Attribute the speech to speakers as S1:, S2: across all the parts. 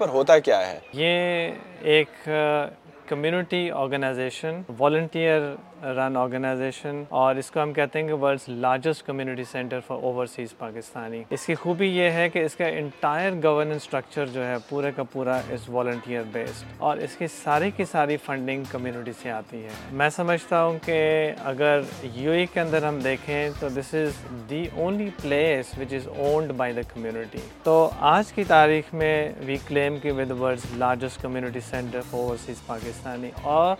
S1: پر ہوتا کیا ہے
S2: یہ ایک community organisation volunteer run organisation اور اس کو ہم کہتے ہیں کہ world largest community centre for overseas Pakistani اس کی خوبی یہ ہے کہ اس کا انٹائر گورننس اسٹرکچر جو ہے پورے کا پورا از والنٹیئر بیسڈ اور اس کی ساری کی ساری فنڈنگ کمیونٹی سے آتی ہے میں سمجھتا ہوں کہ اگر یو اے کے اندر ہم دیکھیں تو this is the only place which is owned by the community تو آج کی تاریخ میں وی کلیم کہ the world largest community centre for overseas Pakistani اور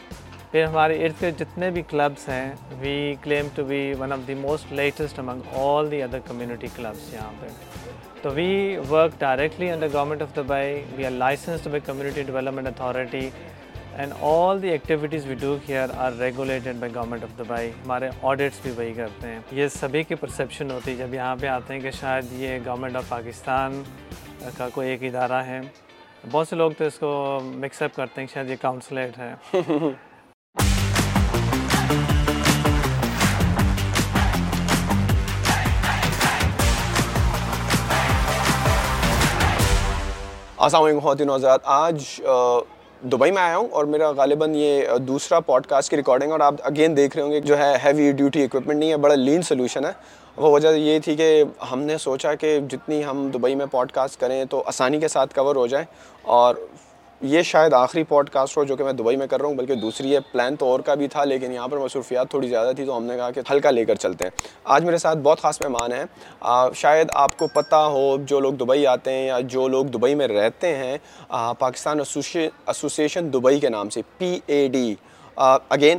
S2: پھر ہمارے ارد جتنے بھی کلبس ہیں we claim to be one of the most latest among all the other community clubs یہاں پہ تو we work directly under government of Dubai we are licence by community development authority and all the activities we do here are regulated by government of Dubai ہمارے audits بھی وہی کرتے ہیں یہ سبھی کی پرسیپشن ہوتی ہے جب یہاں پہ آتے ہیں کہ شاید یہ گورنمنٹ آف پاکستان کا کوئی ایک ادارہ ہے بہت سے لوگ تو اس کو مکس اپ کرتے ہیں کہ شاید یہ کاؤنسلیٹ ہے
S1: السلام علیکم خواتین آزاد آج دبئی میں آیا ہوں اور میرا غالباً یہ دوسرا پوڈ کاسٹ کی ریکارڈنگ اور آپ اگین دیکھ رہے ہوں گے جو ہے ہیوی ڈیوٹی اکوپمنٹ نہیں ہے بڑا لین سلیوشن ہے وہ وجہ یہ تھی کہ ہم نے سوچا کہ جتنی ہم دبئی میں پوڈ کاسٹ کریں تو آسانی کے ساتھ کور ہو جائیں اور یہ شاید آخری پوڈ کاسٹ ہو جو کہ میں دبئی میں کر رہا ہوں بلکہ دوسری ہے پلان تو اور کا بھی تھا لیکن یہاں پر مصروفیات تھوڑی زیادہ تھی تو ہم نے کہا کہ ہلکا لے کر چلتے ہیں آج میرے ساتھ بہت خاص مہمان ہیں شاید آپ کو پتہ ہو جو لوگ دبئی آتے ہیں یا جو لوگ دبئی میں رہتے ہیں پاکستان ایسوسیشن دبئی کے نام سے پی اے ڈی اگین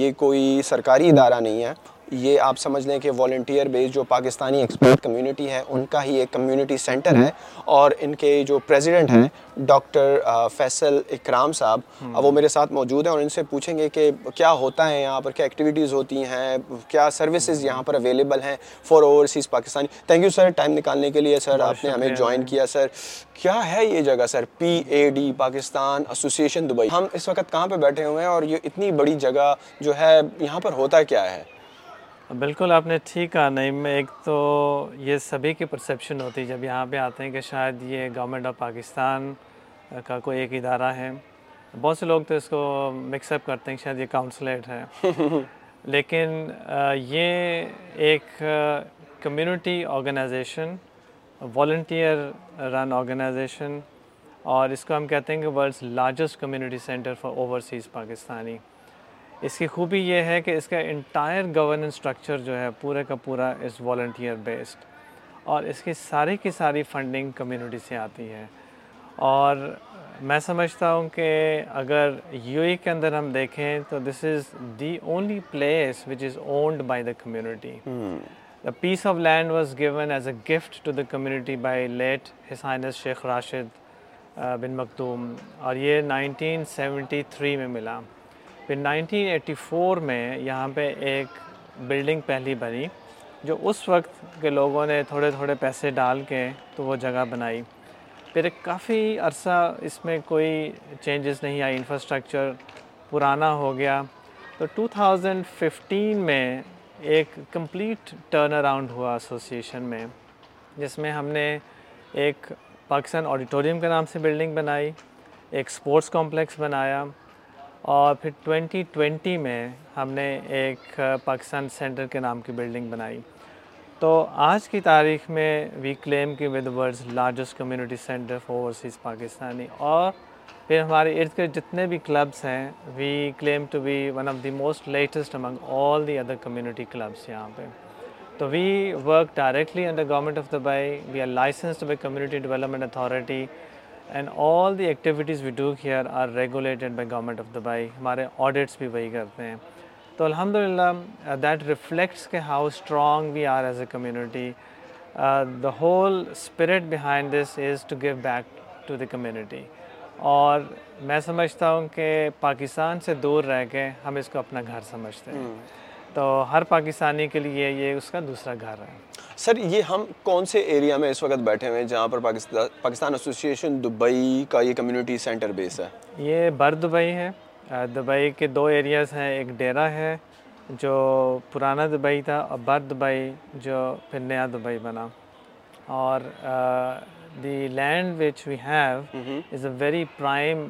S1: یہ کوئی سرکاری ادارہ نہیں ہے یہ آپ سمجھ لیں کہ والنٹیئر بیس جو پاکستانی ایکسپرٹ کمیونٹی ہے ان کا ہی ایک کمیونٹی سینٹر ہے اور ان کے جو پریزیڈنٹ ہیں ڈاکٹر فیصل اکرام صاحب وہ میرے ساتھ موجود ہیں اور ان سے پوچھیں گے کہ کیا ہوتا ہے یہاں پر کیا ایکٹیویٹیز ہوتی ہیں کیا سروسز یہاں پر اویلیبل ہیں for overseas Pakistani thank you sir time نکالنے کے لیے سر آپ نے ہمیں جوائن کیا سر کیا ہے یہ جگہ sir P A D Pakistan association Dubai ہم اس وقت کہاں پہ بیٹھے ہوئے ہیں اور یہ اتنی بڑی جگہ جو ہے یہاں پر ہوتا کیا ہے
S2: بالکل آپ نے ٹھیک کہا نہیں میں ایک تو یہ سبھی کی پرسیپشن ہوتی ہے جب یہاں پہ آتے ہیں کہ شاید یہ گورنمنٹ آف پاکستان کا کوئی ایک ادارہ ہے بہت سے لوگ تو اس کو مکس اپ کرتے ہیں شاید یہ کاؤنسلیٹ ہے لیکن یہ ایک community organisation volunteer run organisation اور اس کو ہم کہتے ہیں کہ world's largest community centre for overseas Pakistani اس کی خوبی یہ ہے کہ اس کا انٹائر گورننس سٹرکچر جو ہے پورے کا پورا اس والنٹیئر بیسڈ اور اس کی ساری کی ساری فنڈنگ کمیونٹی سے آتی ہے اور میں سمجھتا ہوں کہ اگر یو اے کے اندر ہم دیکھیں تو this is the only place which is owned by the community the piece of land was given as a gift to the community by late his highness Sheikh Rashid bin مختوم اور یہ nineteen seventy three میں ملا پھر 1984 میں یہاں پہ ایک building پہلی بنی جو اس وقت کے لوگوں نے تھوڑے تھوڑے پیسے ڈال کے تو وہ جگہ بنائی پھر کافی عرصہ اس میں کوئی چینجز نہیں آئی انفراسٹرکچر پرانا ہو گیا تو 2015 میں ایک کمپلیٹ ٹرن اراؤنڈ ہوا اسوسیشن میں جس میں ہم نے ایک پاکستان آڈیٹوریم کے نام سے بلڈنگ بنائی ایک سپورٹس کمپلیکس بنایا اور پھر ٹوینٹی ٹوینٹی میں ہم نے ایک پاکستان سینٹر کے نام کی بلڈنگ بنائی تو آج کی تاریخ میں وی کلیم کی with world's largest community centre overseas Pakistani اور پھر ہمارے ارد گرد جتنے بھی کلبس ہیں we claim to be one of the most latest among all the other community clubs یہاں پہ تو we work directly under government of Dubai we are licensed by community development authority and all the activities we do here are regulated by government of Dubai ہمارے audits بھی وہی کرتے ہیں تو الحمد للہ دیٹ ریفلیکٹس کہ how strong we are as a community the whole spirit behind this is to give back to the community اور میں سمجھتا ہوں کہ پاکستان سے دور رہ کے ہم اس کو اپنا گھر سمجھتے ہیں تو ہر پاکستانی کے لیے یہ اس کا دوسرا گھر ہے
S1: سر یہ ہم کون سے ایریا میں اس وقت بیٹھے ہوئے جہاں پر پاکستان پاکستان ایسوسی دبئی کا یہ کمیونٹی سینٹر بیس ہے
S2: یہ بر دبئی ہے دبئی کے دو ایریاز ہیں ایک ڈیرا ہے جو پرانا دبئی تھا اور بر دبئی جو پھر نیا دبئی بنا اور the land which we've is a very prime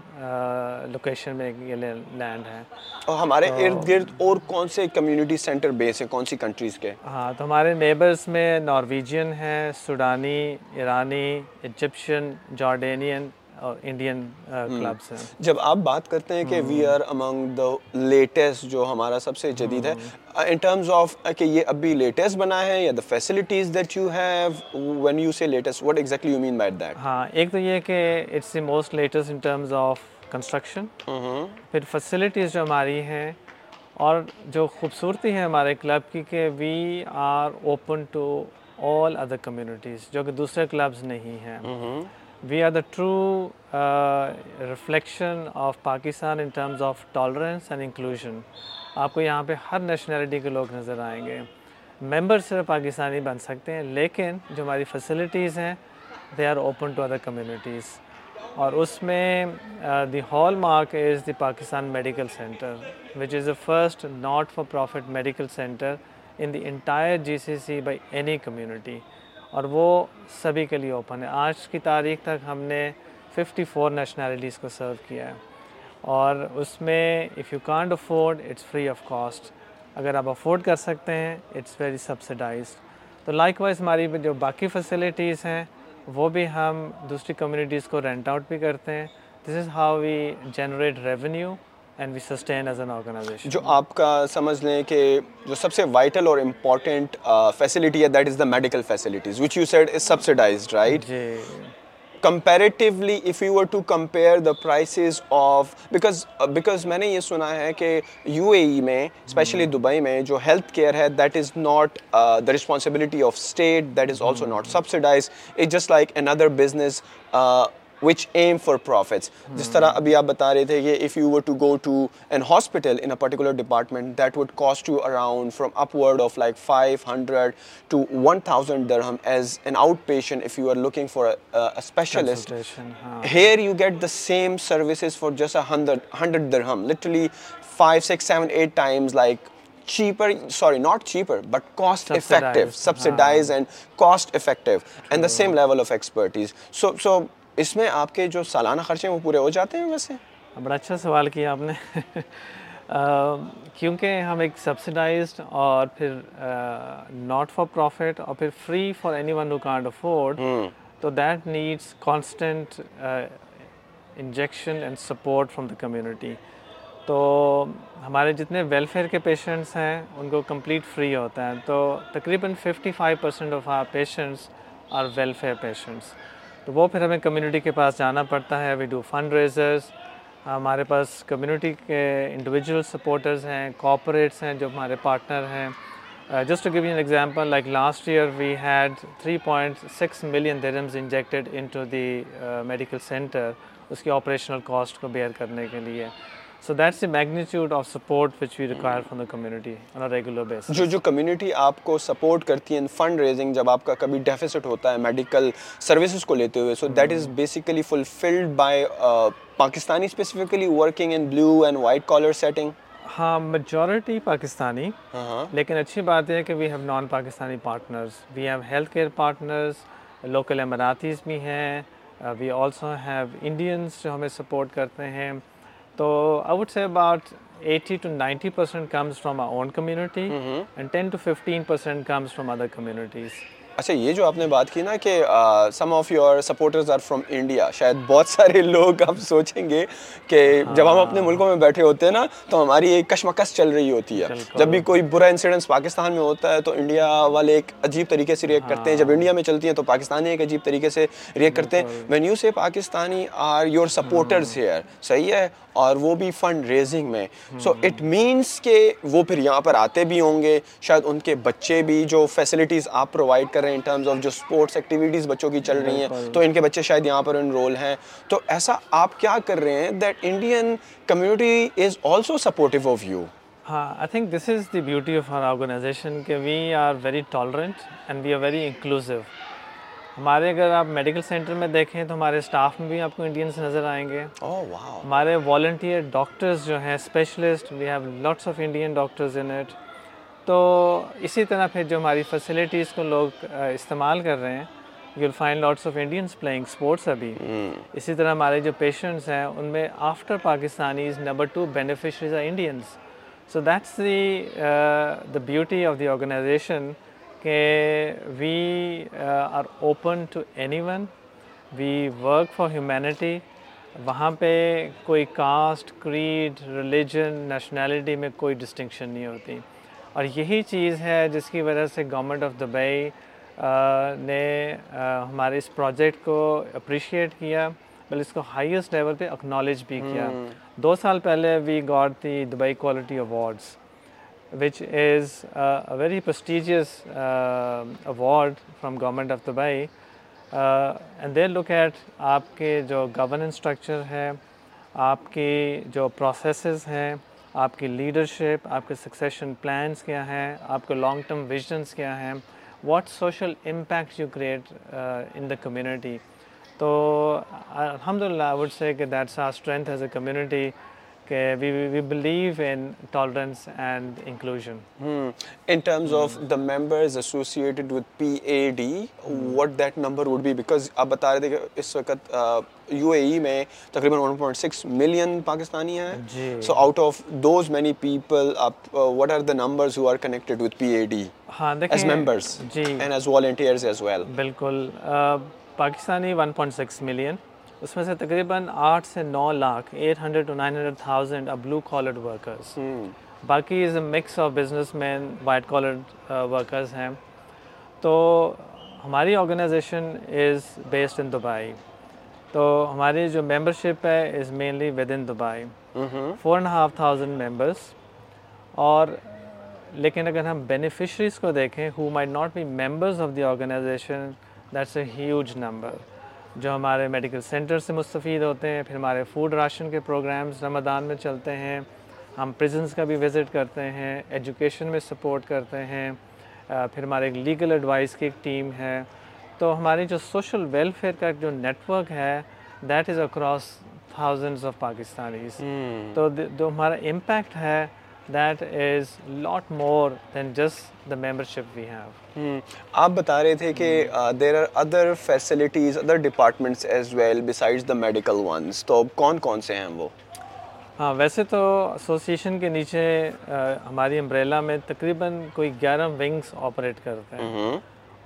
S2: location میں یہ لینڈ ہے
S1: اور ہمارے ارد گرد اور کون سے کمیونٹی سینٹر بیس ہیں کون سی کنٹریز کے
S2: ہاں تو ہمارے نیبرس میں نارویجین ہیں سوڈانی ایرانی ایجپشن جارڈینین اور انڈین کلبس uh, hmm. ہیں
S1: جب آپ بات کرتے ہیں کہ we are among the latest جو ہمارا سب سے جدید ہے ان ٹرمز آف کہ یہ اب بھی لیٹسٹ بنا ہے یا the facilities that you have when you say latest what exactly you mean by that
S2: ہاں ایک تو یہ کہ it's the most latest in terms of construction پھر فیسلٹیز جو ہماری ہیں اور جو خوبصورتی ہے ہمارے کلب کی کہ we are open to all other communities جو کہ دوسرے کلبز نہیں ہیں mm-hmm. We are the true reflection of Pakistan in terms of tolerance and inclusion آپ کو یہاں پہ ہر نیشنلٹی کے لوگ نظر آئیں گے ممبر صرف پاکستانی بن سکتے ہیں لیکن جو ہماری فیسلٹیز ہیں they are open to other communities اور اس میں the hallmark is the Pakistan medical centre which is the first not for profit medical centre in the entire G C C by any community اور وہ سبھی کے لیے open ہے آج کی تاریخ تک ہم نے ففٹی فور کو سرو کیا ہے اور اس میں if you can't afford it's free of cost اگر آپ افورڈ کر سکتے ہیں اٹس ویری سبسڈائزڈ تو لائک وائز ہماری جو باقی فیسلٹیز ہیں وہ بھی ہم دوسری کمیونٹیز کو رینٹ آؤٹ بھی کرتے ہیں this is how we generate revenue and we sustain as an organisation
S1: جو آپ کا سمجھ لیں کہ جو سب سے وائٹل اور امپورٹنٹ فیسلٹی ہے that is the medical facilities which you said is subsidized right comparatively if you were to compare the prices of because because میں نے یہ سنا ہے کہ یو اے ای میں اسپیشلی hmm. دبئی میں جو ہیلتھ کیئر ہے that is not the responsibility of state that is also not subsidise it just like another business which aim for profits جس طرح ابھی آپ بتا رہے تھے کہ if you to go to an particular department that cost you around from upward of like five hundred if you get the same services for just hundred like cheaper but cost subsidise and cost effective and the same level of expertise so اس میں آپ کے جو سالانہ خرچے ہیں وہ پورے ہو جاتے ہیں ویسے
S2: بڑا اچھا سوال کیا آپ نے کیونکہ ہم ایک سبسڈائزڈ اور پھر ناٹ فار پروفٹ اور پھر free for anyone can't afford تو that needs constant injection and support from the community تو ہمارے جتنے ویلفیئر کے پیشنٹس ہیں ان کو کمپلیٹ فری ہوتا ہے تو تقریباً fifty five percent of our our patients welfare patients تو وہ پھر ہمیں کمیونٹی کے پاس جانا پڑتا ہے وی ڈو فنڈ ریزرز ہمارے پاس کمیونٹی کے انڈیویجول سپورٹرز ہیں کوپریٹس ہیں جو ہمارے پارٹنر ہیں just to give you an example like last year we had three point six million dirhams injected into the the medical centre اس کی آپریشنل کاسٹ کو بیئر کرنے کے لیے سپورٹ
S1: کرتی ہے جب آپ کا کبھی ڈیفیسٹ ہوتا ہے میڈیکل سروسز کو لیتے ہوئے so that is by Pakistani
S2: ہاں میجورٹی پاکستانی uh-huh. لیکن اچھی بات ہے کہ we have non Pakistani partners we have health care partners local Emiratis بھی ہیں وی آلسو ہیو انڈینس جو ہمیں سپورٹ کرتے ہیں
S1: جب ہم اپنے ہاں۔ بیٹھے ہوتے ہیں نا تو ہماری کشمکش چل رہی ہوتی ہے جب بھی کوئی برا انسیڈنس پاکستان میں ہوتا ہے تو انڈیا والے ایک عجیب طریقے سے ریئیکٹ کرتے ہیں جب انڈیا ہاں۔ میں چلتی ہیں تو پاکستانی ایک عجیب طریقے سے ریئیکٹ کرتے ہیں اور وہ بھی فنڈ ریزنگ میں سو اٹ مینس کہ وہ پھر یہاں پر آتے بھی ہوں گے شاید ان کے بچے بھی جو فیسلٹیز آپ پرووائڈ کر رہے ہیں ان ٹرمز آف جو اسپورٹس ایکٹیویٹیز بچوں کی چل رہی ہیں تو ان کے بچے شاید یہاں پر انرول ہیں تو ایسا آپ کیا کر رہے ہیں that Indian community is also supportive of you
S2: ہاں I think this is the beauty of our organisation کہ we are very tolerant and we are very inclusive ہمارے اگر آپ میڈیکل سینٹر میں دیکھیں تو ہمارے اسٹاف میں بھی آپ کو انڈینس نظر آئیں گے oh, ہمارے والنٹیئر ڈاکٹرز جو ہیں specialist we have lots of Indian doctors in it تو اسی طرح پھر جو ہماری فیسلٹیز کو لوگ استعمال کر رہے ہیں you will find lots of Indians playing sports ابھی hmm. اسی طرح ہمارے جو پیشنٹس ہیں ان میں after Pakistanis number two beneficiaries are Indians so that's the the beauty of the organisation کہ we are open to anyone we work for humanity وہاں پہ کوئی کاسٹ کریڈ ریلیجن نیشنلٹی میں کوئی ڈسٹنکشن نہیں ہوتی اور یہی چیز ہے جس کی وجہ سے گورنمنٹ آف دبئی نے uh, ہمارے اس پروجیکٹ کو اپریشیٹ کیا بل اس کو ہائیسٹ لیول پہ اکنالج بھی کیا دو سال پہلے we got the Dubai quality awards which is very prestigious award from government of Dubai and there look at آپ کے جو گورننس اسٹرکچر ہے آپ کی جو پروسیسز ہیں آپ کی لیڈرشپ آپ کے سکسیشن پلانس کیا ہیں آپ کے لانگ ٹرم ویژنس کیا ہیں what social impact you create in the community تو الحمد للہ وڈ سے کہ that's our strength as a community کہ we we believe in tolerance and inclusion
S1: in terms of the members associated with P A D what that number would be because آپ بتا رہے تھے کہ اس وقت you A E میں تقریباً 1.6 million Pakistani ہیں so out of those many people آپ what are the numbers who are connected with P A D
S2: ہاں
S1: as members
S2: G
S1: and as volunteers as well
S2: بالکل پاکستانی 1.6 ملین اس میں سے تقریباً آٹھ سے نو lakh eight hundred to nine hundred thousand blue collared workers باقی is a mix of businessmen white collared workers ہیں تو ہماری organisation is based in Dubai تو ہماری جو ممبر شپ ہے is mainly with in Dubai four and half thousand members اور لیکن اگر ہم بینیفیشریز کو دیکھیں who may not be members of the organisation that's a huge number جو ہمارے میڈیکل سینٹر سے مستفید ہوتے ہیں پھر ہمارے فوڈ راشن کے پروگرامز رمضان میں چلتے ہیں ہم پریزنس کا بھی وزٹ کرتے ہیں ایجوکیشن میں سپورٹ کرتے ہیں پھر ہمارے ایک لیگل ایڈوائز کی ایک ٹیم ہے تو ہماری جو سوشل ویلفیئر کا جو نیٹ ورک ہے that is across thousands of Pakistanis تو ہمارا امپیکٹ ہے
S1: آپ بتا رہے تھے کہ
S2: ویسے تو ایسوسیشن کے نیچے ہماری امبریلا میں تقریباً کوئی گیارہ ونگس آپریٹ کرتے ہیں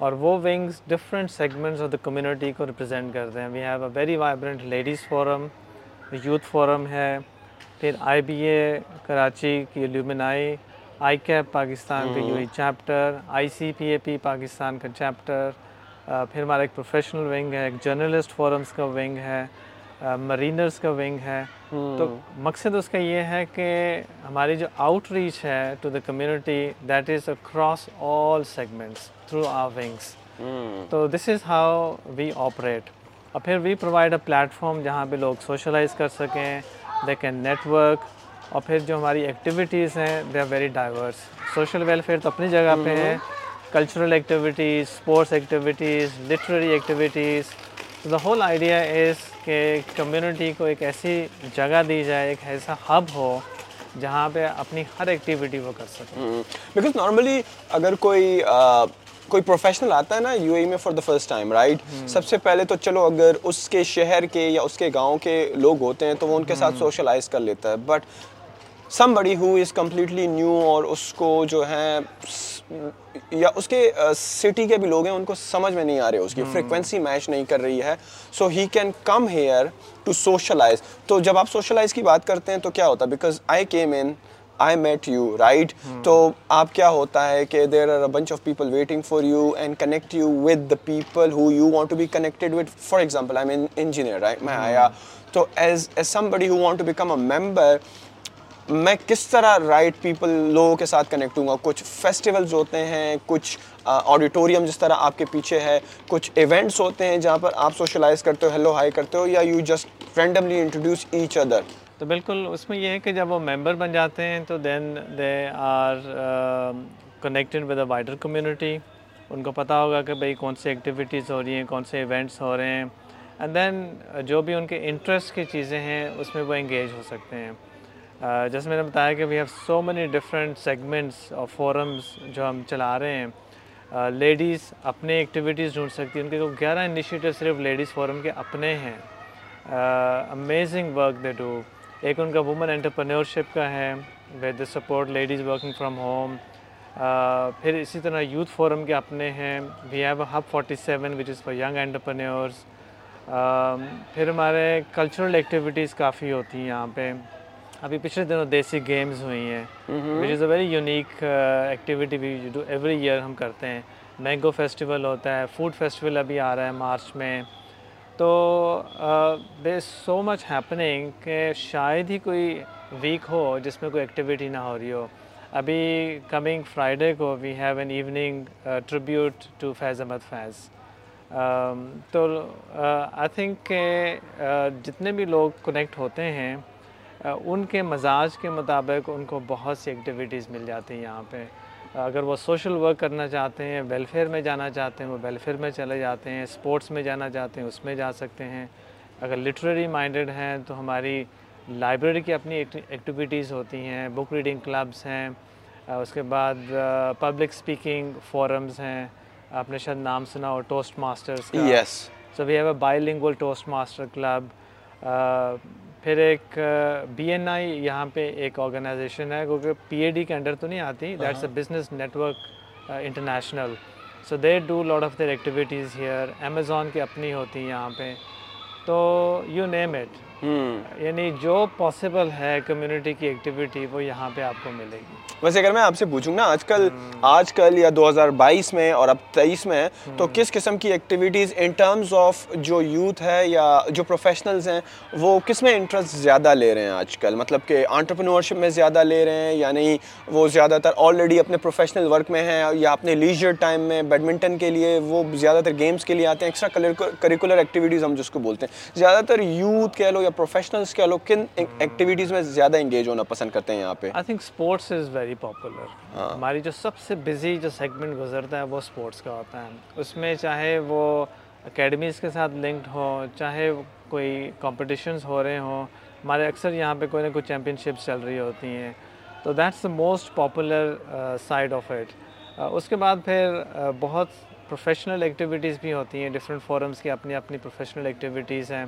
S2: اور وہ wings different segments of the community کو ریپرزینٹ کرتے ہیں یوتھ فورم ہے پھر آئی بی اے کراچی کی آئی کیپ پاکستان کا آئی سی پی پی اے پاکستان کا چیپٹر پھر ہمارا ایک پروفیشنل ونگ ہے ایک جرنلسٹ فورمس کا ونگ ہے مرینرس کا ونگ ہے تو مقصد اس کا یہ ہے کہ ہماری جو آؤٹ ریچ ہے to the community that is across all segments through our wings تو this is how we operate اور پھر وی پرووائڈ اے پلیٹفارم جہاں پہ لوگ سوشلائز کر سکیں لیکن نیٹ ورک اور پھر جو ہماری ایکٹیویٹیز ہیں they are very diverse social welfare تو اپنی جگہ پہ ہیں cultural activities sports activities literary activities the whole idea is کہ کمیونٹی کو ایک ایسی جگہ دی جائے ایک ایسا ہب ہو جہاں پہ اپنی ہر ایکٹیویٹی وہ کر سکے
S1: بیکاز نارملی اگر کوئی کوئی پروفیشنل آتا ہے نا یو اے e میں for the first time right سب سے پہلے تو چلو اگر اس کے شہر کے یا اس کے گاؤں کے لوگ ہوتے ہیں تو وہ ان کے ساتھ سوشلائز hmm. کر لیتا ہے بٹ سم بڑی ہو از کمپلیٹلی نیو اور اس کو جو ہے یا اس کے سٹی uh, کے بھی لوگ ہیں ان کو سمجھ میں نہیں آ رہے اس کی فریکوینسی hmm. میچ نہیں کر رہی ہے so he can come here to socialise تو جب آپ سوشلائز کی بات کرتے ہیں تو کیا ہوتا ہے because I came in I met you right تو آپ کیا ہوتا ہے کہ there are a bunch of people waiting for you and connect you with the people who you want to be connected with for example I mean engineer میں آیا تو as as somebody who want to become a member میں کس طرح right people لوگوں کے ساتھ connect ہوں گا کچھ فیسٹیولز ہوتے ہیں کچھ آڈیٹوریم جس طرح آپ کے پیچھے ہے کچھ ایونٹس ہوتے ہیں جہاں پر آپ سوشلائز کرتے ہو ہیلو ہائی کرتے ہو یا you just randomly introduce each other
S2: تو بالکل اس میں یہ ہے کہ جب وہ ممبر بن جاتے ہیں تو then they are connected with a wider community ان کو پتہ ہوگا کہ بھائی کون سی ایکٹیویٹیز ہو رہی ہیں کون سے ایونٹس ہو رہے ہیں اینڈ دین جو بھی ان کے انٹرسٹ کی چیزیں ہیں اس میں وہ انگیج ہو سکتے ہیں جیسے میں نے بتایا کہ we have so many different segments اور فورمز جو ہم چلا رہے ہیں لیڈیز اپنے ایکٹیویٹیز ڈھونڈ سکتی ہیں ان کے جو گیارہ انیشیٹو صرف لیڈیز فورم کے اپنے ہیں امیزنگ ورک دے ڈو ایک ان کا وومن انٹرپرنیورشپ کا ہے with support ladies working from home پھر اسی طرح یوتھ فورم کے اپنے ہیں we have hub forty seven which is for young entrepreneurs پھر ہمارے کلچرل ایکٹیویٹیز کافی ہوتی ہیں یہاں پہ ابھی پچھلے دنوں دیسی گیمز ہوئی ہیں which is a very unique activity بھی ایوری ایئر ہم کرتے ہیں مینگو فیسٹیول ہوتا ہے فوڈ فیسٹیول ابھی آ رہا ہے مارچ میں تو دے سو مچ ہیپننگ کہ شاید ہی کوئی ویک ہو جس میں کوئی ایکٹیویٹی نہ ہو رہی ہو ابھی کمنگ فرائیڈے کو we have an evening tribute to Faiz Ahmad Faiz تو آئی تھنک کہ جتنے بھی لوگ کنیکٹ ہوتے ہیں ان کے مزاج کے مطابق ان کو بہت سی ایکٹیویٹیز مل جاتی ہیں یہاں پہ اگر وہ سوشل ورک کرنا چاہتے ہیں ویلفیئر میں جانا چاہتے ہیں وہ ویلفیئر میں چلے جاتے ہیں اسپورٹس میں جانا چاہتے ہیں اس میں جا سکتے ہیں اگر لٹریری مائنڈڈ ہیں تو ہماری لائبریری کی اپنی ایکٹیویٹیز ہوتی ہیں بک ریڈنگ کلبس ہیں اس کے بعد پبلک اسپیکنگ فورمز ہیں آپ نے شاید نام سنا اور toast masters
S1: yes
S2: we have a bilingual toast master club پھر ایک بی این آئی یہاں پہ ایک آرگنائزیشن ہے کیونکہ پی اے ڈی کے انڈر تو نہیں آتی that's a business network international so they do load of their activities here Amazon کی اپنی ہوتی ہیں یہاں پہ تو یو نیم اٹ یعنی جو پاسبل ہے کمیونٹی کی ایکٹیویٹی وہ یہاں پہ آپ کو ملے گی
S1: ویسے اگر میں آپ سے پوچھوں نا آج کل آج کل یا دو ہزار بائیس میں اور اب تیئیس میں تو کس قسم کی ایکٹیویٹیز ان ٹرمز آف جو یوتھ ہے یا جو پروفیشنلز ہیں وہ کس میں انٹرسٹ زیادہ لے رہے ہیں آج کل مطلب کہ آنٹرپرنورشپ میں زیادہ لے رہے ہیں یا نہیں وہ زیادہ تر آلریڈی اپنے پروفیشنل ورک میں ہیں یا اپنے لیجر ٹائم میں بیڈمنٹن کے لیے وہ زیادہ تر گیمس کے لیے آتے ہیں ایکسٹرا کریکولر ایکٹیویٹیز ہم جس کو بولتے ہیں زیادہ تر یوتھ کہہ لو یا پروفیشنلز کے لوگ کن ایکٹیویٹیز ہاں۔ میں زیادہ انگیج ہونا پسند کرتے ہیں یہاں پہ
S2: آئی تھنک اسپورٹس ہماری جو سب سے بزی جو سیگمنٹ گزرتا ہے وہ اسپورٹس کا ہوتا ہے اس میں چاہے وہ اکیڈمیز کے ساتھ لنکڈ ہو چاہے کوئی کمپٹیشنز ہو رہے ہوں ہمارے اکثر یہاں پہ کوئی نہ کوئی چیمپئن شپس چل رہی ہوتی ہیں تو that's the most popular side of it اس کے بعد پھر uh, بہت پروفیشنل ایکٹیویٹیز بھی ہوتی ہیں ڈفرینٹ فورمز کی اپنی اپنی پروفیشنل ایکٹیویٹیز ہیں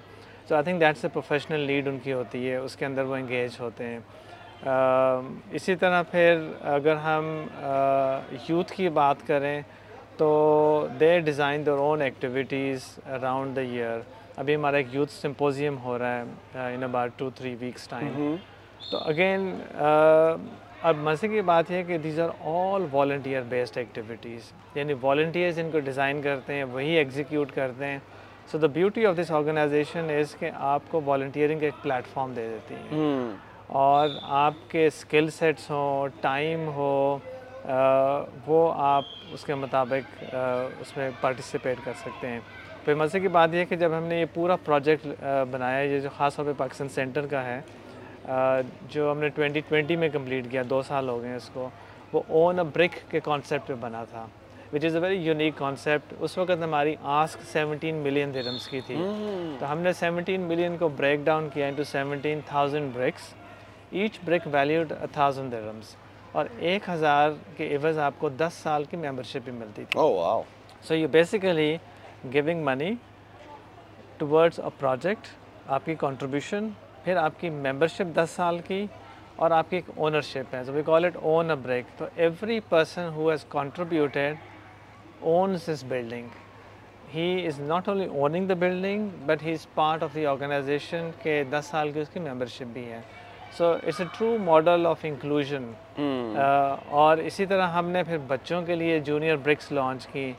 S2: so I think that's a professional lead ان کی ہوتی ہے اس کے اندر وہ انگیج ہوتے ہیں اسی طرح پھر اگر ہم یوتھ کی بات کریں تو they design their own activities around the year ابھی ہمارا ایک یوتھ سمپوزیم ہو رہا ہے in about two three weeks time تو اگین اب مزے کی بات ہے کہ these are all volunteer based activities یعنی والنٹیئرز ان کو ڈیزائن کرتے ہیں وہی ایگزیکیوٹ کرتے ہیں so the beauty of this organization is کہ آپ کو والنٹیئرنگ ایک پلیٹ فارم دے دیتی ہیں اور آپ کے اسکل سیٹس ہوں ٹائم ہو وہ آپ اس کے مطابق اس میں پارٹیسپیٹ کر سکتے ہیں پھر مزے کی بات یہ ہے کہ جب ہم نے یہ پورا پروجیکٹ بنایا یہ جو خاص طور پہ پاکستان سینٹر کا ہے جو ہم نے ٹوئنٹی ٹوئنٹی میں کمپلیٹ کیا دو سال ہو گئے اس کو وہ اون اے برک کے کانسیپٹ پہ بنا تھا which is a very unique concept اس وقت ہماری آسک سیونٹین ملین درمس کی تھی تو ہم نے سیونٹین ملین کو بریک ڈاؤن کیا into seventeen thousand thousand each valued dirhams اور ایک ہزار کے عوض آپ کو دس سال کی ممبر شپ بھی ملتی تھی so you basically going towards a project آپ کی کنٹریبیوشن پھر آپ کی ممبر شپ دس سال کی اور آپ کی ایک اونرشپ ہے so we call it own a brick تو every person who has contributed owns this building. He is not only owning the building, but he is part of the organization کے دس سال کی اس کی ممبر شپ بھی ہے so it's a true model of inclusion اور اسی طرح ہم نے پھر بچوں کے لیے جونیئر برکس لانچ کی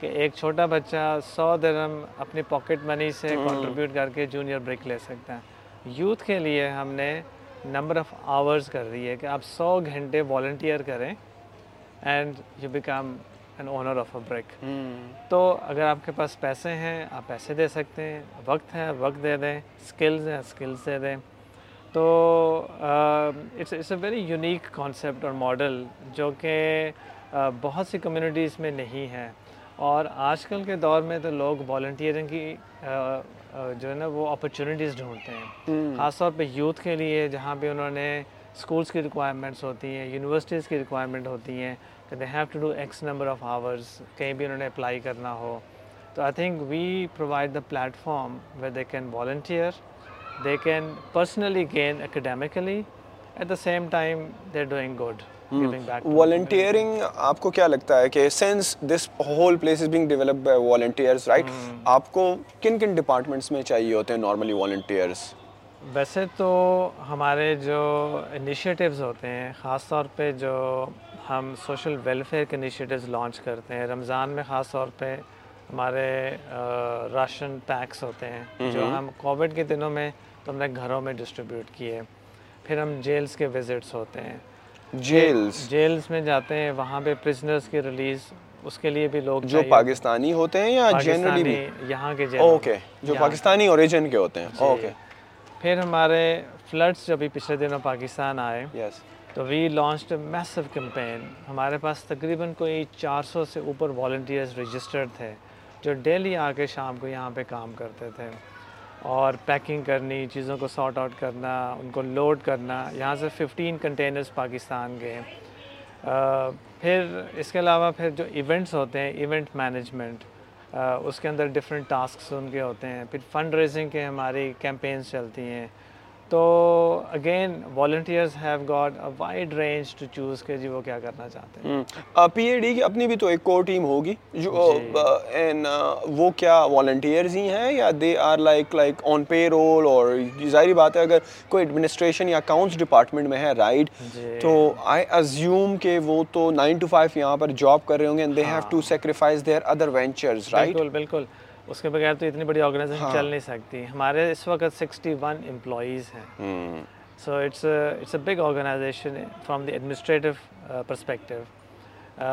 S2: کہ ایک چھوٹا بچہ سو درم اپنی پاکٹ منی سے کنٹریبیوٹ hmm. کر کے جونیئر برک لے سکتا ہے یوتھ کے لیے ہم نے نمبر آف آورز کر دی ہے کہ آپ سو گھنٹے والنٹیئر کریں and you become an owner of a brick تو اگر آپ کے پاس پیسے ہیں آپ پیسے دے سکتے ہیں وقت ہے وقت دے دیں اسکلز ہیں اسکلز دے دیں تو it's it's a very unique concept اور ماڈل جو کہ بہت سی کمیونٹیز میں نہیں ہے اور آج کل کے دور میں تو لوگ والنٹیئرنگ کی جو ہے نا وہ اپرچونیٹیز ڈھونڈتے ہیں hmm. خاص طور پہ یوتھ کے لیے جہاں پہ انہوں نے اسکولس کی ریکوائرمنٹس ہوتی ہیں یونیورسٹیز کی ریکوائرمنٹ ہوتی ہیں کہ they have to do X number of hours کہیں بھی انہوں نے اپلائی کرنا ہو تو I think we provide the platform way they can volunteer they can personally gain academically at the same time they are doing good
S1: volunteering آپ کو کیا لگتا ہے کہ sense this whole place is being develop by volunteers right آپ کو کن کن ڈپارٹمنٹس میں چاہیے ہوتے ہیں نارملی والنٹیئرس
S2: ویسے تو ہمارے جو انیشیٹیوز ہوتے ہیں خاص طور پہ جو ہم سوشل ویلفیئر کے انیشیٹیوز لانچ کرتے ہیں رمضان میں خاص طور پہ ہمارے راشن پیکس ہوتے ہیں جو ہم کووڈ کے دنوں میں تو ہم نے گھروں میں ڈسٹریبیوٹ کیے پھر ہم جیلز کے وزٹس ہوتے ہیں
S1: جیلز
S2: جیلز میں جاتے ہیں وہاں پہ کی ریلیز اس کے لیے بھی لوگ
S1: جو پاکستانی ہوتے ہیں یا جنرلی بھی
S2: یہاں کے کے
S1: اوکے جو پاکستانی اوریجن ہوتے ہیں اوکے
S2: جی۔ پھر ہمارے فلڈس بھی پچھلے دنوں پاکستان آئے تو وی لانچ میسو کمپین ہمارے پاس تقریباً کوئی چار سو سے اوپر والنٹیئرز رجسٹرڈ تھے جو ڈیلی آ کے شام کو یہاں پہ کام کرتے تھے اور پیکنگ کرنی چیزوں کو سارٹ آؤٹ کرنا ان کو لوڈ کرنا یہاں سے ففٹین کنٹینرز پاکستان گئے پھر اس کے علاوہ پھر جو ایونٹس ہوتے ہیں ایونٹ مینجمنٹ اس کے اندر ڈفرینٹ ٹاسکس ان کے ہوتے ہیں پھر فنڈ ریزنگ کے ہماری کیمپینس چلتی ہیں تو again volunteers have got a wide range to choose کہ جی وہ کیا کرنا چاہتے
S1: ہیں پی اے ڈی کی اپنی بھی تو ایک کور ٹیم ہوگی جو جی۔ وہ کیا والنٹیئرز ہی ہیں یا they are like like on payroll اور ظاہری بات ہے اگر کوئی ایڈمنسٹریشن یا اکاؤنٹس ڈپارٹمنٹ میں ہے رائٹ جی۔ تو آئی ازیوم کہ وہ تو نائن ٹو فائیو یہاں پر جاب کر رہے ہوں گے and they have to sacrifice their other ventures right
S2: بالکل بالکل اس کے بغیر تو اتنی بڑی آرگنائزیشن ہاں۔ چل نہیں سکتی ہمارے اس وقت سکسٹی ون امپلائیز ہیں so it's it's a big organisation from the administrative perspective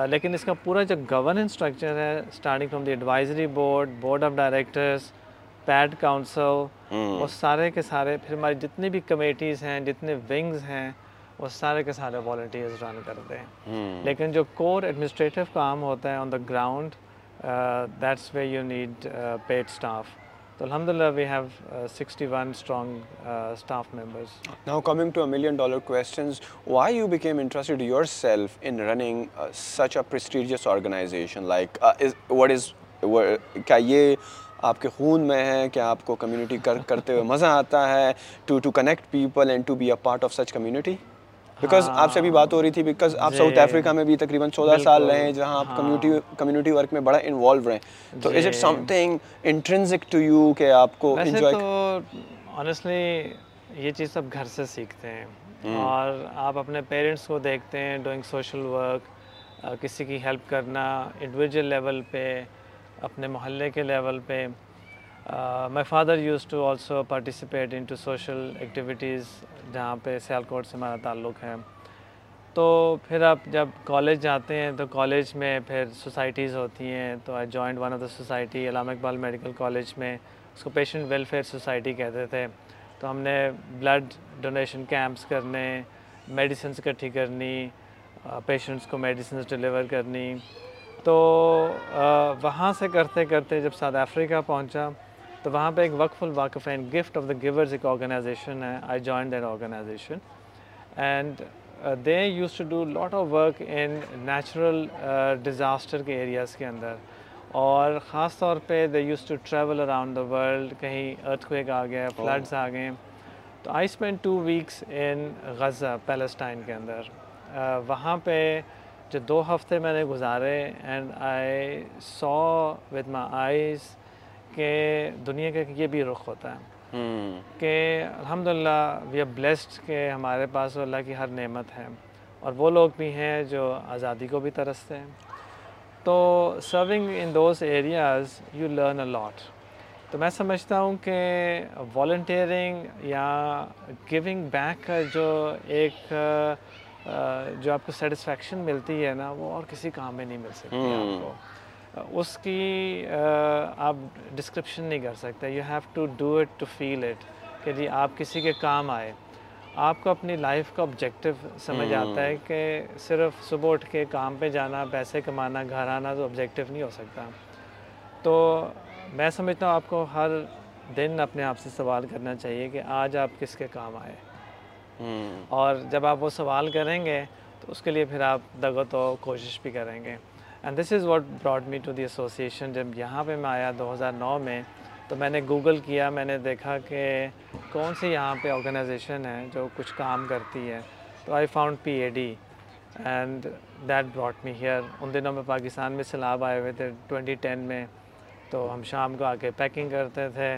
S2: لیکن اس کا پورا جو گورننس اسٹرکچر ہے starting from the advisory board board of directors paid council وہ سارے کے سارے پھر ہماری جتنی بھی کمیٹیز ہیں جتنے ونگز ہیں وہ سارے کے سارے والنٹیئرز رن کرتے ہیں لیکن جو کور ایڈمنسٹریٹو کام ہوتا ہے آن دا گراؤنڈ
S1: کیا یہ آپ کے خون میں ہے کیا آپ کو کمیونٹی کرتے ہوئے مزہ آتا ہے بیکاز ہاں. آپ سے ابھی بات ہو رہی تھی بیکاز آپ ساؤتھ افریقہ جی. میں بھی تقریباً چودہ سال رہے ہیں جہاں آپ کمیونٹی کمیونٹی ورک میں بڑا انوالو رہے ہیں تو is it something intrinsic to you کہ آپ کو
S2: انجوائے آنیسٹلی یہ چیز سب گھر سے سیکھتے ہیں اور آپ اپنے پیرنٹس کو دیکھتے ہیں ڈوئنگ سوشل ورک کسی کی ہیلپ کرنا انڈیویجول لیول پہ اپنے محلے کے لیول پہ my father use to also participate in to social activities جہاں پہ سیال کوٹ سے ہمارا تعلق ہے تو پھر آپ جب کالج جاتے ہیں تو کالج میں پھر سوسائٹیز ہوتی ہیں تو I joint one of the society Allama Iqbal medical college میں اس کو پیشنٹ ویلفیئر سوسائٹی کہتے تھے تو ہم نے بلڈ ڈونیشن کیمپس کرنے میڈیسنس اکٹھی کرنی پیشنٹس کو میڈیسنس ڈلیور کرنی تو وہاں سے کرتے کرتے جب ساؤتھ افریقہ پہنچا تو وہاں پہ ایک وقف الواقف ہے گفٹ آف دا گیورز ایک آرگنائزیشن ہے I join that organisation and they use to do lot of work in natural disaster کے ایریاز کے اندر اور خاص طور پہ they use to travel around the world کہیں ارتھ کویک آ گیا فلڈس oh. آ گئے تو I spend two weeks in Gaza Palestine کے اندر uh, وہاں پہ جو دو ہفتے میں نے گزارے and I saw with my eyes کہ دنیا کا یہ بھی رخ ہوتا ہے کہ الحمد للہ وی آر بلیسڈ کہ ہمارے پاس اللہ کی ہر نعمت ہے اور وہ لوگ بھی ہیں جو آزادی کو بھی ترستے ہیں تو serving in those areas you learn a lot تو میں سمجھتا ہوں کہ والنٹیئرنگ یا گونگ بیک کا جو ایک جو آپ کو سیٹسفیکشن ملتی ہے نا وہ اور کسی کام میں نہیں مل سکتی آپ کو اس کی آپ ڈسکرپشن نہیں کر سکتے you have to do it to feel it کہ جی آپ کسی کے کام آئے آپ کو اپنی لائف کا آبجیکٹیو سمجھ آتا ہے کہ صرف صبح اٹھ کے کام پہ جانا پیسے کمانا گھر آنا تو آبجیکٹیو نہیں ہو سکتا تو میں سمجھتا ہوں آپ کو ہر دن اپنے آپ سے سوال کرنا چاہیے کہ آج آپ کس کے کام آئے اور جب آپ وہ سوال کریں گے تو اس کے لیے پھر آپ دغت و کوشش بھی کریں گے and this is what brought me to the association جب یہاں پہ میں آیا دو ہزار نو میں تو میں نے گوگل کیا میں نے دیکھا کہ کون سی یہاں پہ آرگنائزیشن ہے جو کچھ کام کرتی ہے تو I found P A D and that brought me here ان دنوں میں پاکستان میں سیلاب آئے ہوئے تھے ٹوئنٹی ٹین میں تو ہم شام کو آ کے پیکنگ کرتے تھے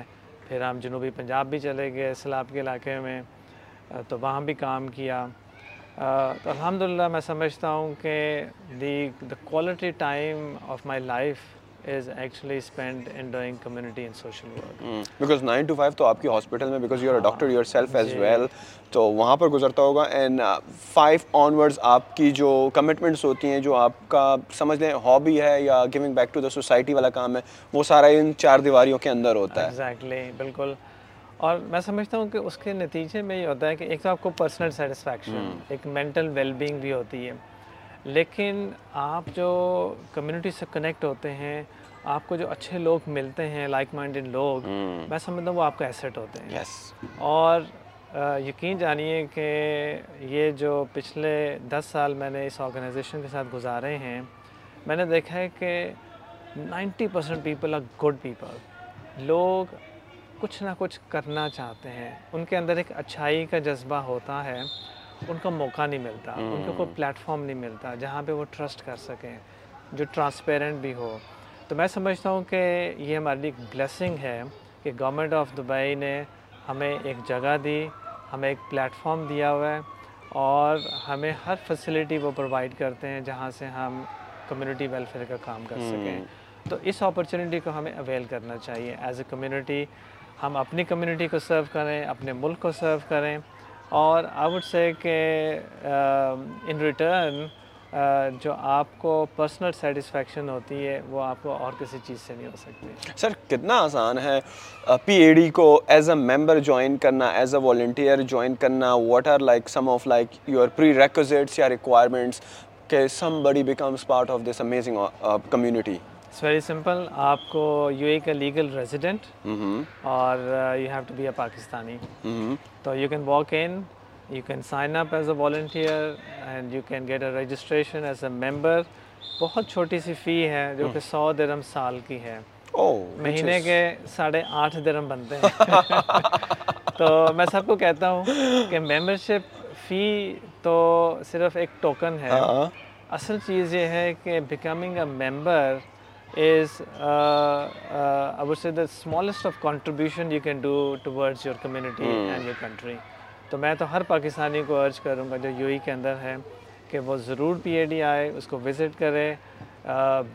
S2: پھر ہم جنوبی پنجاب بھی چلے گئے سیلاب کے علاقے میں تو وہاں بھی کام کیا تو الحمد للہ میں سمجھتا ہوں کہ the the quality time of my life
S1: آپ کی ہاسپٹل میں بیکاز یو ڈاکٹر تو وہاں پر گزرتا ہوگا اینڈ فائیو آن ورڈز آپ کی جو کمٹمنٹس ہوتی ہیں جو آپ کا سمجھ لیں ہابی ہے یا going back to the society والا کام ہے وہ سارا ان چار دیواریوں کے اندر ہوتا ہے
S2: بالکل اور میں سمجھتا ہوں کہ اس کے نتیجے میں یہ ہوتا ہے کہ ایک تو آپ کو پرسنل سیٹسفیکشن ایک مینٹل ویل بینگ بھی ہوتی ہے لیکن آپ جو کمیونٹی سے کنیکٹ ہوتے ہیں آپ کو جو اچھے لوگ ملتے ہیں لائک مائنڈڈ لوگ میں سمجھتا ہوں وہ آپ کا ایسیٹ ہوتے ہیں یس اور یقین جانیے کہ یہ جو پچھلے دس سال میں نے اس آرگنائزیشن کے ساتھ گزارے ہیں میں نے دیکھا ہے کہ ninety percent people are good people لوگ کچھ نہ کچھ کرنا چاہتے ہیں ان کے اندر ایک اچھائی کا جذبہ ہوتا ہے ان کو موقع نہیں ملتا ان کو کوئی پلیٹ فارم نہیں ملتا جہاں پہ وہ ٹرسٹ کر سکیں جو ٹرانسپیرنٹ بھی ہو تو میں سمجھتا ہوں کہ یہ ہمارے لیے ایک بلیسنگ ہے کہ گورنمنٹ آف دبئی نے ہمیں ایک جگہ دی ہمیں ایک پلیٹ فارم دیا ہوا ہے اور ہمیں ہر فیسلٹی وہ پرووائڈ کرتے ہیں جہاں سے ہم کمیونٹی ویلفیئر کا کام کر سکیں تو اس اپرچونیٹی کو ہمیں اویل کرنا چاہیے ایز اے کمیونٹی ہم اپنی کمیونٹی کو سرو کریں اپنے ملک کو سرو کریں اور آئی وڈ سے کہ ان ریٹرن جو آپ کو پرسنل سیٹسفیکشن ہوتی ہے وہ آپ کو اور کسی چیز سے نہیں ہو سکتی
S1: سر کتنا آسان ہے پی اے ڈی کو ایز اے ممبر جوائن کرنا ایز اے والنٹیئر جوائن کرنا what are like some of like your prerequisites یا ریکوائرمنٹس کہ somebody becomes part of this amazing community
S2: it's very simple آپ کو یو اے کا legal resident اور you have to be a Pakistani تو you can walk in you can sign up as a volunteer and you can get a registration as a member بہت چھوٹی سی فی ہے جو کہ سو درم سال کی ہے مہینے کے ساڑھے آٹھ درم بنتے ہیں تو میں سب کو کہتا ہوں کہ ممبر شپ فی تو صرف ایک ٹوکن ہے اصل چیز یہ ہے کہ becoming a member is uh, uh, I would say the smallest of contribution you can do towards your community community and your country. تو میں تو ہر پاکستانی کو ارج کروں گا جو یو ای کے اندر ہے کہ وہ ضرور پی اے ڈی آئے اس کو وزٹ کرے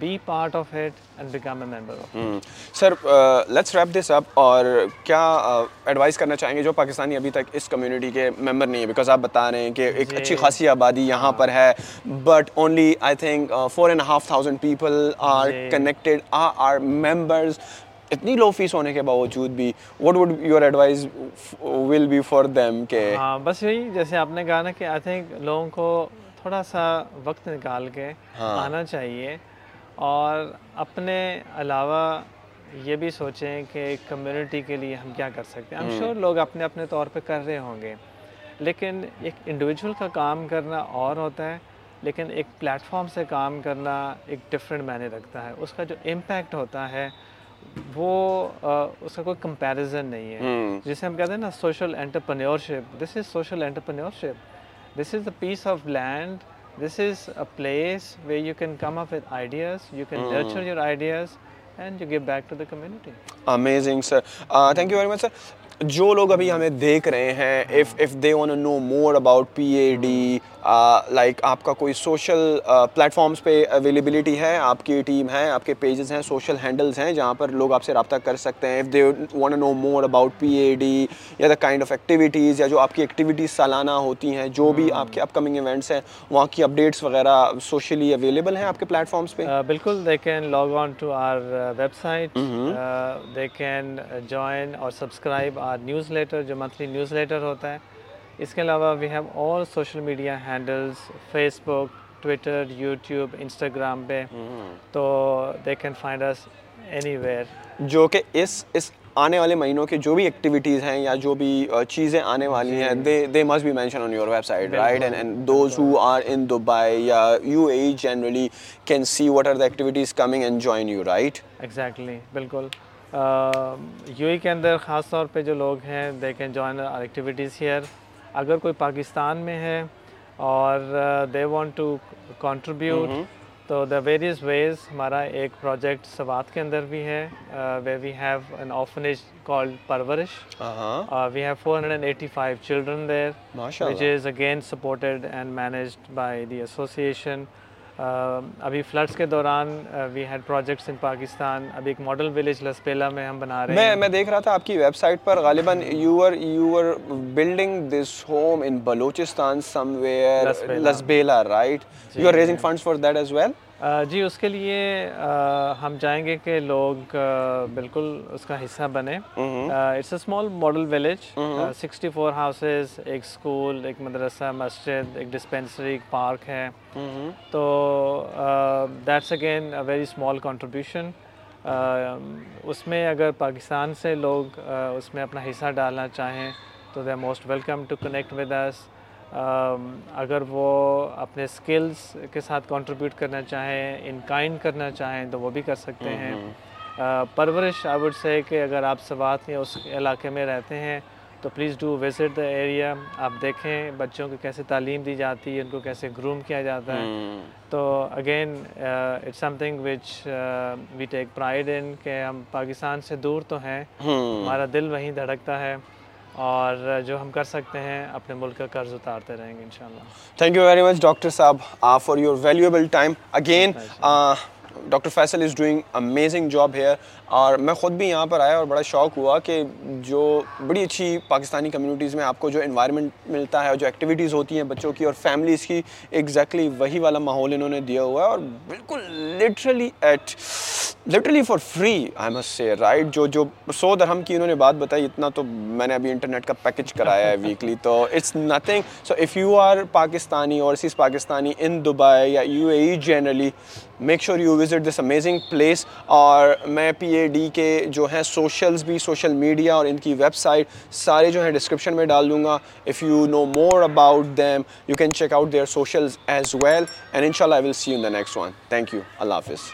S2: be part of it and become a member of
S1: sir let's wrap this up اور کیا ایڈوائز uh, کرنا چاہیں گے جو پاکستانی ابھی تک اس کمیونٹی کے ممبر نہیں ہے بیکاز آپ بتا رہے ہیں کہ ایک اچھی جی۔ خاصی آبادی یہاں پر ہے but only I think four and half thousand people are connected are members اتنی لو فیس ہونے کے باوجود بھی what would your advice will be for them کہ
S2: ہاں بس یہی جیسے آپ نے کہا نا کہ آئی تھنک لوگوں کو تھوڑا سا وقت نکال کے ہاں۔ آنا چاہیے اور اپنے علاوہ یہ بھی سوچیں کہ کمیونٹی کے لیے ہم کیا کر سکتے ہیں ہم شور لوگ اپنے اپنے طور پہ کر رہے ہوں گے لیکن ایک انڈیویجول کا کام کرنا اور ہوتا ہے لیکن ایک پلیٹ فارم سے کام کرنا ایک ڈفرینٹ معنی رکھتا ہے اس کا جو امپیکٹ ہوتا ہے وہ اس کا کوئی کمپیریزن نہیں ہے جسے ہم کہتے ہیں نا social entrepreneurship this is social entrepreneurship This is a piece of land, this is a place where you can come up with ideas, you can hmm. nurture your ideas and you give back to the community.
S1: Amazing, sir. Uh, thank you very much, sir. جو لوگ ابھی ہمیں دیکھ رہے ہیں if if they want know more about P A D like آپ کا کوئی سوشل پلیٹفارمس پہ اویلیبلٹی ہے آپ کی ٹیم ہے آپ کے پیجز ہیں سوشل ہینڈلس ہیں جہاں پر لوگ آپ سے رابطہ کر سکتے ہیں if they want know more about P A D یا دا کائنڈ آف ایکٹیویٹیز یا جو آپ کی ایکٹیویٹیز سالانہ ہوتی ہیں جو بھی آپ کے اپ کمنگ ایونٹس ہیں وہاں کی اپڈیٹس وغیرہ سوشلی اویلیبل ہیں آپ کے پلیٹفارمس پہ
S2: بالکل they can can log on to our website they join اور subscribe newsletter monthly newsletter ہوتا ہے اس کے علاوہ media handles Facebook Twitter YouTube Instagram پہ تو
S1: آنے والے مہینوں کے جو بھی ایکٹیویٹیز ہیں یا جو بھی چیزیں آنے والی ہیں یو اے
S2: کے اندر خاص طور پہ جو لوگ ہیں they can join activities here اگر کوئی پاکستان میں ہے اور دے وانٹ ٹو کنٹریبیوٹ تو دا ویریز ویز ہمارا ایک پروجیکٹ سوات کے اندر بھی ہے we have orphanage Parwarish we have four hundred eighty five children there which is again supported and managed by the association ابھی فلڈس کے دوران we had projects in Pakistan ابھی ایک ماڈل ولیج لسپیلا میں ہم بنا رہے
S1: میں میں دیکھ رہا تھا آپ کی ویب سائٹ پر غالباً you you this home in Balochistan somewhere right you raising that as well
S2: جی اس کے لیے ہم جائیں گے کہ لوگ بالکل اس کا حصہ بنے it's a small model village sixty four houses ایک اسکول ایک مدرسہ مسجد ایک ڈسپینسری ایک پارک ہے تو that's again very small contribution اس میں اگر پاکستان سے لوگ اس میں اپنا حصہ ڈالنا چاہیں تو are most welcome to connect with اس اگر وہ اپنے سکلز کے ساتھ کنٹریبیوٹ کرنا چاہیں ان کائنڈ کرنا چاہیں تو وہ بھی کر سکتے ہیں پرورش آئی وڈ سے کہ اگر آپ سوات یا اس علاقے میں رہتے ہیں تو please do visit the area آپ دیکھیں بچوں کو کیسے تعلیم دی جاتی ہے ان کو کیسے گروم کیا جاتا ہے تو again it's something which we take pride in کہ ہم پاکستان سے دور تو ہیں ہمارا دل وہیں دھڑکتا ہے اور جو ہم کر سکتے ہیں اپنے ملک کا قرض اتارتے رہیں گے انشاءاللہ
S1: thank you very much doctor صاحب for your valuable time again doctor Faisal is doing amazing job here اور میں خود بھی یہاں پر آیا اور بڑا شوق ہوا کہ جو بڑی اچھی پاکستانی کمیونٹیز میں آپ کو جو انوائرمنٹ ملتا ہے اور جو ایکٹیویٹیز ہوتی ہیں بچوں کی اور فیملیز کی ایگزیکٹلی وہی والا ماحول انہوں نے دیا ہوا ہے اور بالکل literally eat literally for free I miss سے رائٹ جو جو سو درہم کی انہوں نے بات بتائی اتنا تو میں نے ابھی انٹرنیٹ کا پیکج کرایا ہے ویکلی تو it's nothing so if you are Pakistani overseas Pakistani in Dubai یا U A E generally make sure you visit this amazing place اور میں پی اے ڈی کے جو ہیں سوشلز بھی سوشل میڈیا اور ان کی ویب سائٹ سارے جو ہیں ڈسکرپشن میں ڈال دوں گا if you know more about them you can check out their socials as well and ان شاء اللہ I will see in the next one thank you اللہ حافظ